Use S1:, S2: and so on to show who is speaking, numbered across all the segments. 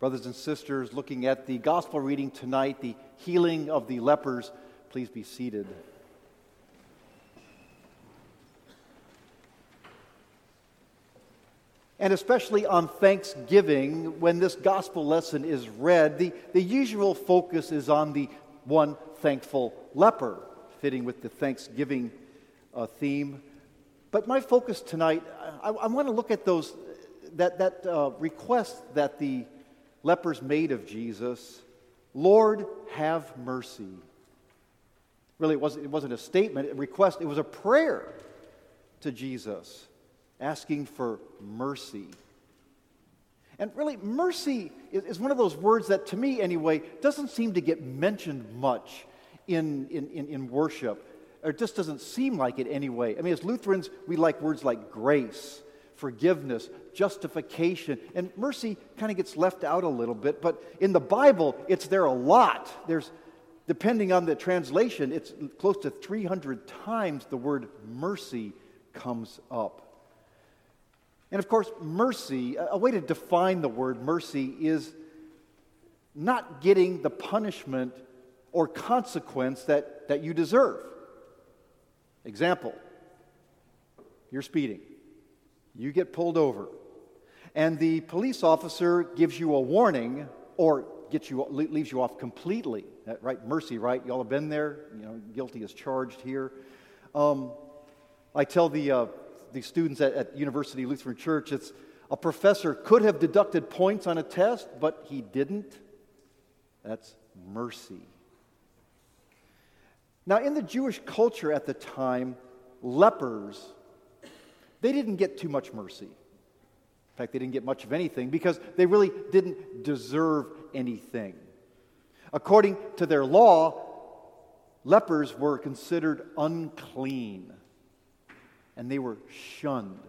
S1: Brothers and sisters, looking at the gospel reading tonight, the healing of the lepers, please be seated. And especially on Thanksgiving, when this gospel lesson is read, the, the usual focus is on the one thankful leper, fitting with the Thanksgiving uh, theme. But my focus tonight, I, I want to look at those, that, that uh, request that the lepers made of Jesus Lord, have mercy. Really, it wasn't, it wasn't a statement, a request, it was a prayer to Jesus asking for mercy. And really, mercy is one of those words that, to me anyway, doesn't seem to get mentioned much in, in, in, in worship. Or it just doesn't seem like it anyway. I mean, as Lutherans, we like words like grace forgiveness, justification, and mercy kind of gets left out a little bit, but in the Bible, it's there a lot. There's, depending on the translation, it's close to 300 times the word mercy comes up. And of course, mercy, a way to define the word mercy is not getting the punishment or consequence that, that you deserve. Example, you're speeding. You get pulled over, and the police officer gives you a warning or gets you, leaves you off completely. Right? Mercy, right? Y'all have been there. You know, guilty is charged here. Um, I tell the, uh, the students at, at University Lutheran Church it's a professor could have deducted points on a test, but he didn't. That's mercy. Now, in the Jewish culture at the time, lepers they didn't get too much mercy. In fact, they didn't get much of anything because they really didn't deserve anything. According to their law, lepers were considered unclean and they were shunned.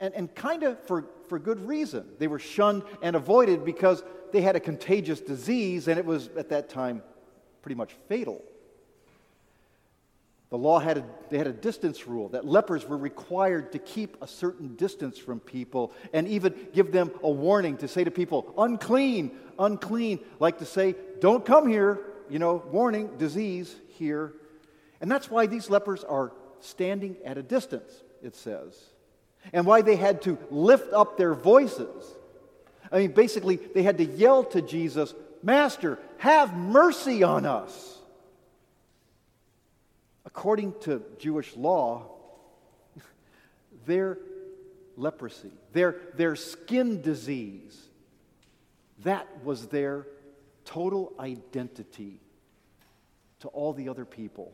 S1: And, and kind of for, for good reason. They were shunned and avoided because they had a contagious disease and it was at that time pretty much fatal. The law had a, they had a distance rule that lepers were required to keep a certain distance from people and even give them a warning to say to people, unclean, unclean, like to say, don't come here, you know, warning, disease here. And that's why these lepers are standing at a distance, it says, and why they had to lift up their voices. I mean, basically, they had to yell to Jesus, Master, have mercy on us. According to Jewish law, their leprosy, their, their skin disease, that was their total identity to all the other people.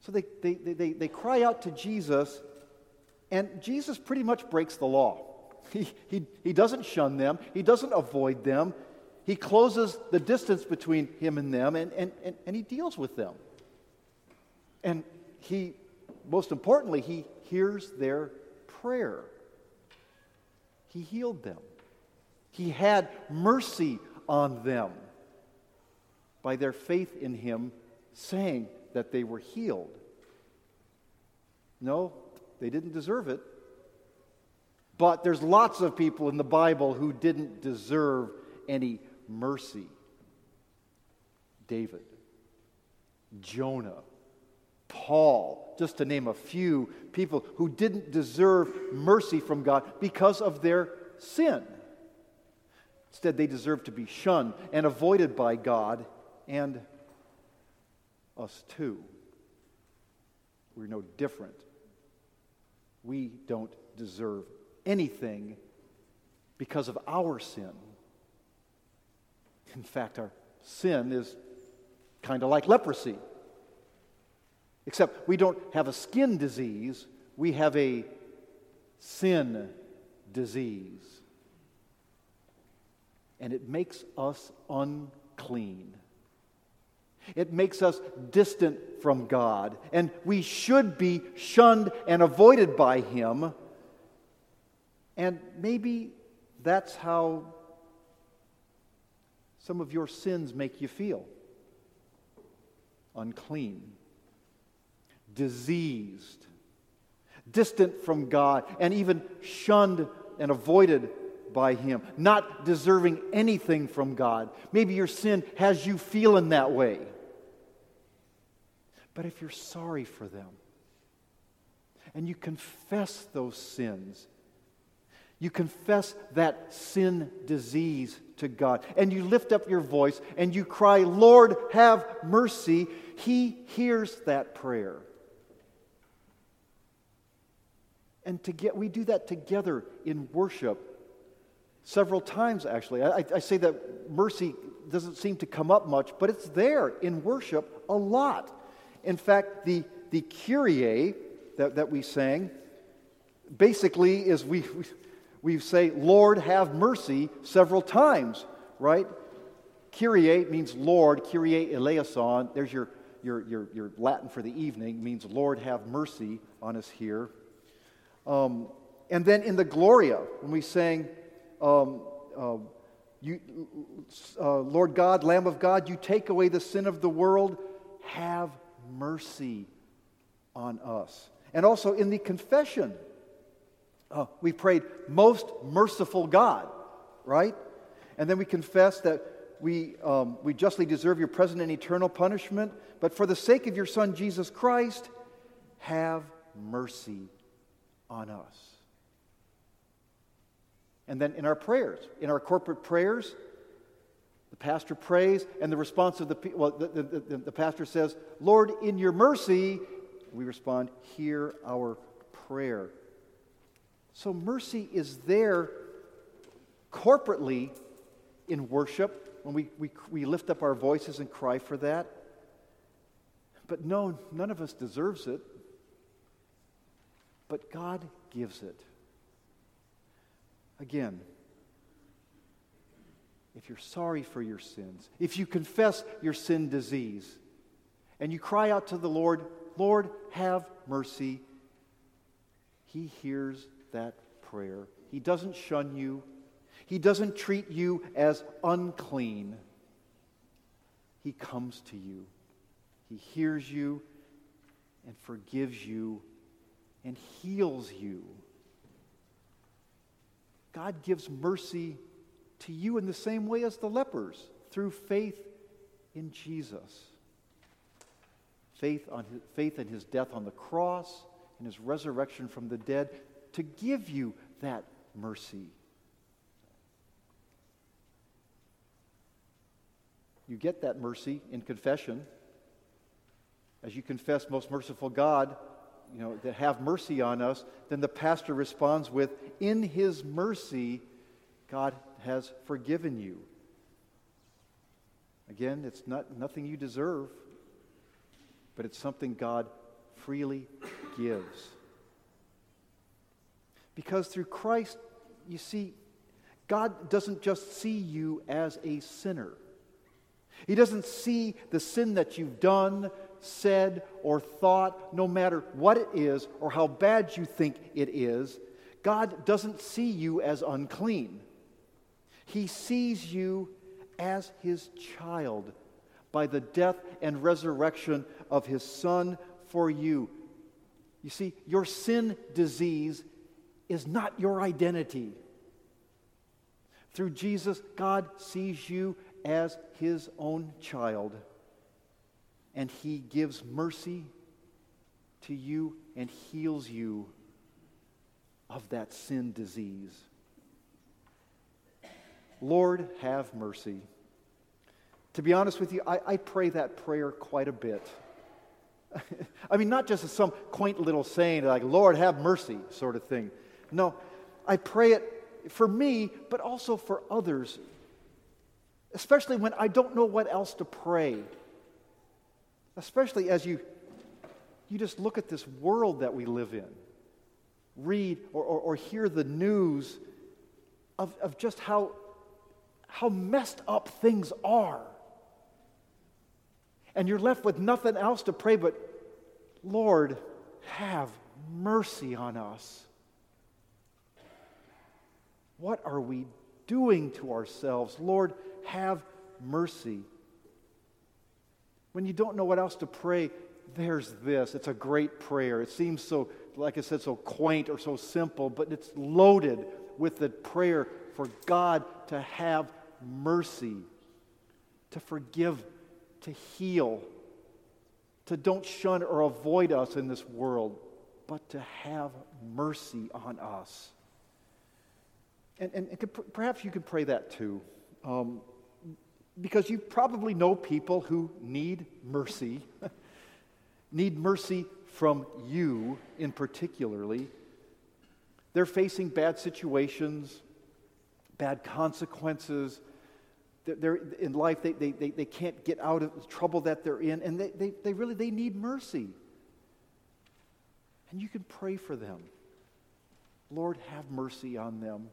S1: So they, they, they, they cry out to Jesus, and Jesus pretty much breaks the law. He, he, he doesn't shun them, he doesn't avoid them. He closes the distance between him and them, and, and, and, and he deals with them. And he, most importantly, he hears their prayer. He healed them. He had mercy on them by their faith in him, saying that they were healed. No, they didn't deserve it. But there's lots of people in the Bible who didn't deserve any mercy. David, Jonah, Paul, just to name a few people who didn't deserve mercy from God because of their sin. Instead, they deserve to be shunned and avoided by God and us too. We're no different. We don't deserve anything because of our sin. In fact, our sin is kind of like leprosy. Except we don't have a skin disease, we have a sin disease. And it makes us unclean. It makes us distant from God. And we should be shunned and avoided by Him. And maybe that's how some of your sins make you feel unclean diseased, distant from God, and even shunned and avoided by Him, not deserving anything from God. Maybe your sin has you feeling that way. But if you're sorry for them and you confess those sins, you confess that sin disease to God, and you lift up your voice and you cry, Lord, have mercy, He hears that prayer. And to get, we do that together in worship several times, actually. I, I say that mercy doesn't seem to come up much, but it's there in worship a lot. In fact, the, the Kyrie that, that we sang basically is we, we, we say, Lord, have mercy several times, right? Kyrie means Lord, Kyrie eleison. There's your, your, your, your Latin for the evening, means Lord, have mercy on us here. Um, and then in the Gloria, when we sang, um, uh, you, uh, Lord God, Lamb of God, you take away the sin of the world, have mercy on us. And also in the confession, uh, we prayed, Most merciful God, right? And then we confess that we, um, we justly deserve your present and eternal punishment, but for the sake of your Son, Jesus Christ, have mercy on us. And then in our prayers, in our corporate prayers, the pastor prays, and the response of the well, the, the, the, the pastor says, Lord, in your mercy, we respond, hear our prayer. So mercy is there corporately in worship when we, we, we lift up our voices and cry for that. But no, none of us deserves it but God gives it. Again, if you're sorry for your sins, if you confess your sin disease, and you cry out to the Lord, Lord, have mercy, He hears that prayer. He doesn't shun you, He doesn't treat you as unclean. He comes to you, He hears you, and forgives you and heals you. God gives mercy to you in the same way as the lepers through faith in Jesus. Faith, on his, faith in his death on the cross and his resurrection from the dead to give you that mercy. You get that mercy in confession. As you confess, most merciful God, you know, that have mercy on us, then the pastor responds with, In his mercy, God has forgiven you. Again, it's not nothing you deserve, but it's something God freely gives. Because through Christ, you see, God doesn't just see you as a sinner. He doesn't see the sin that you've done, said, or thought, no matter what it is or how bad you think it is, God doesn't see you as unclean. He sees you as his child by the death and resurrection of his Son for you. You see, your sin disease is not your identity. Through Jesus, God sees you as his own child and He gives mercy to you and heals you of that sin disease. Lord, have mercy. To be honest with you, I, I pray that prayer quite a bit. I mean, not just as some quaint little saying like, Lord, have mercy, sort of thing. No, I pray it for me, but also for others, especially when I don't know what else to pray especially as you, you just look at this world that we live in, read or, or, or hear the news of, of just how, how messed up things are. And you're left with nothing else to pray but, Lord, have mercy on us. What are we doing to ourselves? Lord, have mercy. When you don't know what else to pray, there's this. It's a great prayer. It seems so, like I said, so quaint or so simple, but it's loaded with the prayer for God to have mercy, to forgive, to heal, to don't shun or avoid us in this world, but to have mercy on us. And, and, and perhaps you could pray that too. Um, because you probably know people who need mercy, need mercy from you in particularly. They're facing bad situations, bad consequences. They're, in life, they, they, they, they can't get out of the trouble that they're in, and they, they, they really they need mercy. And you can pray for them. Lord, have mercy on them.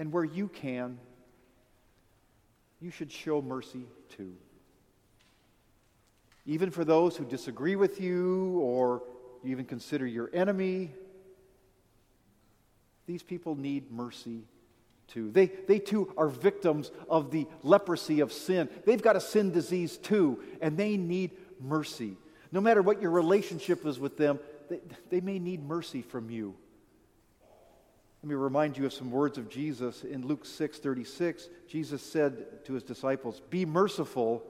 S1: And where you can, you should show mercy too. Even for those who disagree with you or you even consider your enemy, these people need mercy too. They, they too are victims of the leprosy of sin. They've got a sin disease too, and they need mercy. No matter what your relationship is with them, they, they may need mercy from you. Let me remind you of some words of Jesus in Luke 6 36. Jesus said to his disciples, Be merciful,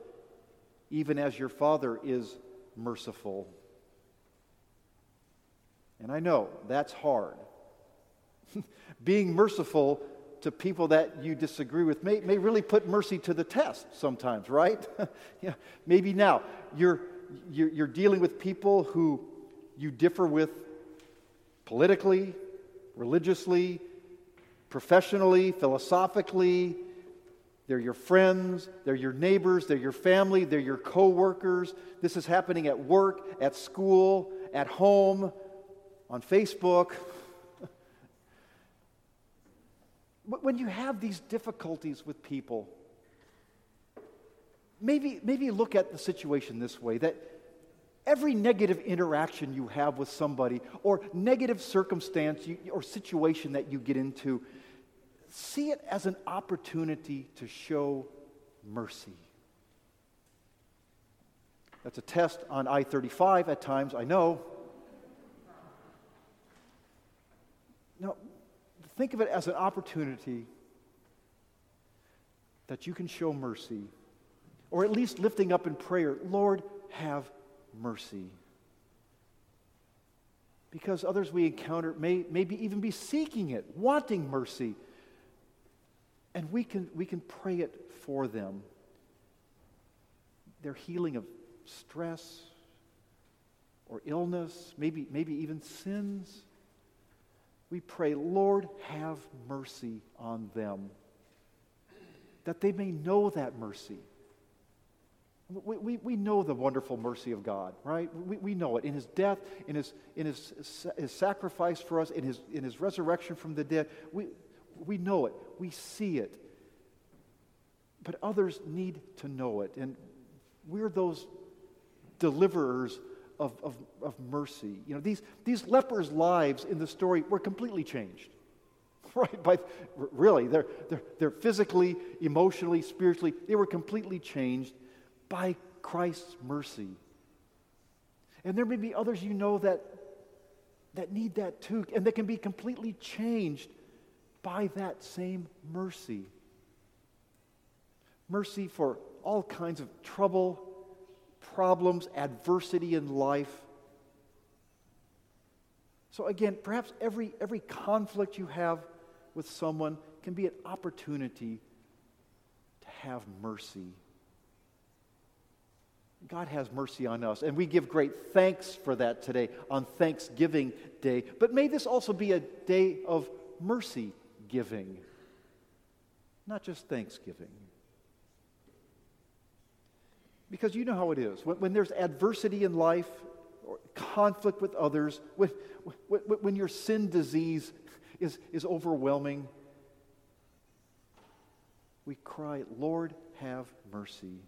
S1: even as your Father is merciful. And I know that's hard. Being merciful to people that you disagree with may, may really put mercy to the test sometimes, right? yeah, maybe now you're, you're, you're dealing with people who you differ with politically, religiously, professionally, philosophically. They're your friends, they're your neighbors, they're your family, they're your coworkers. This is happening at work, at school, at home, on Facebook. when you have these difficulties with people, maybe, maybe look at the situation this way that every negative interaction you have with somebody or negative circumstance you, or situation that you get into, see it as an opportunity to show mercy. That's a test on I 35 at times, I know. Now, think of it as an opportunity that you can show mercy, or at least lifting up in prayer, Lord, have mercy. Because others we encounter may maybe even be seeking it, wanting mercy. And we can, we can pray it for them. Their healing of stress or illness, maybe, maybe even sins. We pray, Lord, have mercy on them, that they may know that mercy we, we, we know the wonderful mercy of God, right? We, we know it. In his death, in, his, in his, his sacrifice for us, in his, in his resurrection from the dead, we, we know it. We see it. But others need to know it. And we're those deliverers of, of, of mercy. You know, these, these lepers' lives in the story were completely changed. Right? By, really, they're, they're, they're physically, emotionally, spiritually, they were completely changed by Christ's mercy. And there may be others you know that, that need that too, and that can be completely changed by that same mercy. Mercy for all kinds of trouble, problems, adversity in life. So, again, perhaps every, every conflict you have with someone can be an opportunity to have mercy. God has mercy on us, and we give great thanks for that today on Thanksgiving Day. But may this also be a day of mercy giving, not just Thanksgiving. Because you know how it is. When, when there's adversity in life, or conflict with others, when, when, when your sin disease is, is overwhelming, we cry, Lord, have mercy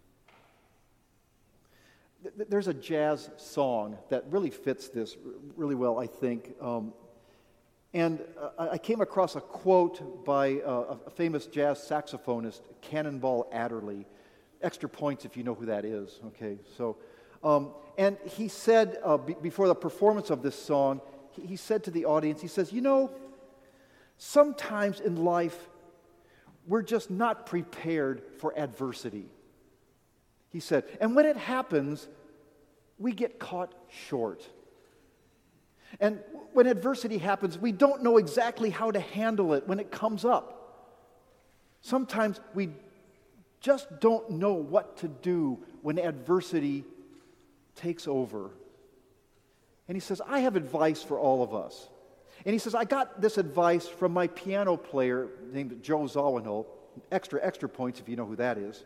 S1: there's a jazz song that really fits this really well, I think. Um, and uh, I came across a quote by uh, a famous jazz saxophonist, Cannonball Adderley. Extra points if you know who that is, okay? So, um, and he said uh, b- before the performance of this song, he, he said to the audience, he says, You know, sometimes in life, we're just not prepared for adversity. He said, and when it happens, we get caught short. And when adversity happens, we don't know exactly how to handle it when it comes up. Sometimes we just don't know what to do when adversity takes over. And he says, I have advice for all of us. And he says, I got this advice from my piano player named Joe Zawinul. Extra, extra points if you know who that is.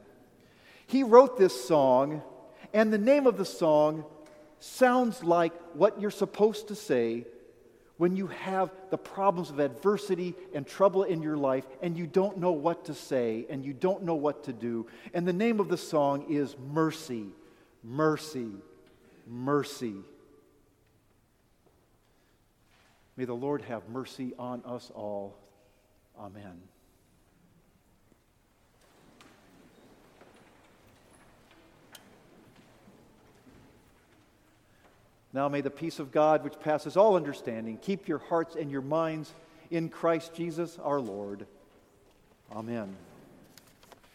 S1: He wrote this song, and the name of the song sounds like what you're supposed to say when you have the problems of adversity and trouble in your life and you don't know what to say and you don't know what to do. And the name of the song is Mercy, Mercy, Mercy. May the Lord have mercy on us all. Amen. Now may the peace of God, which passes all understanding, keep your hearts and your minds in Christ Jesus our Lord. Amen.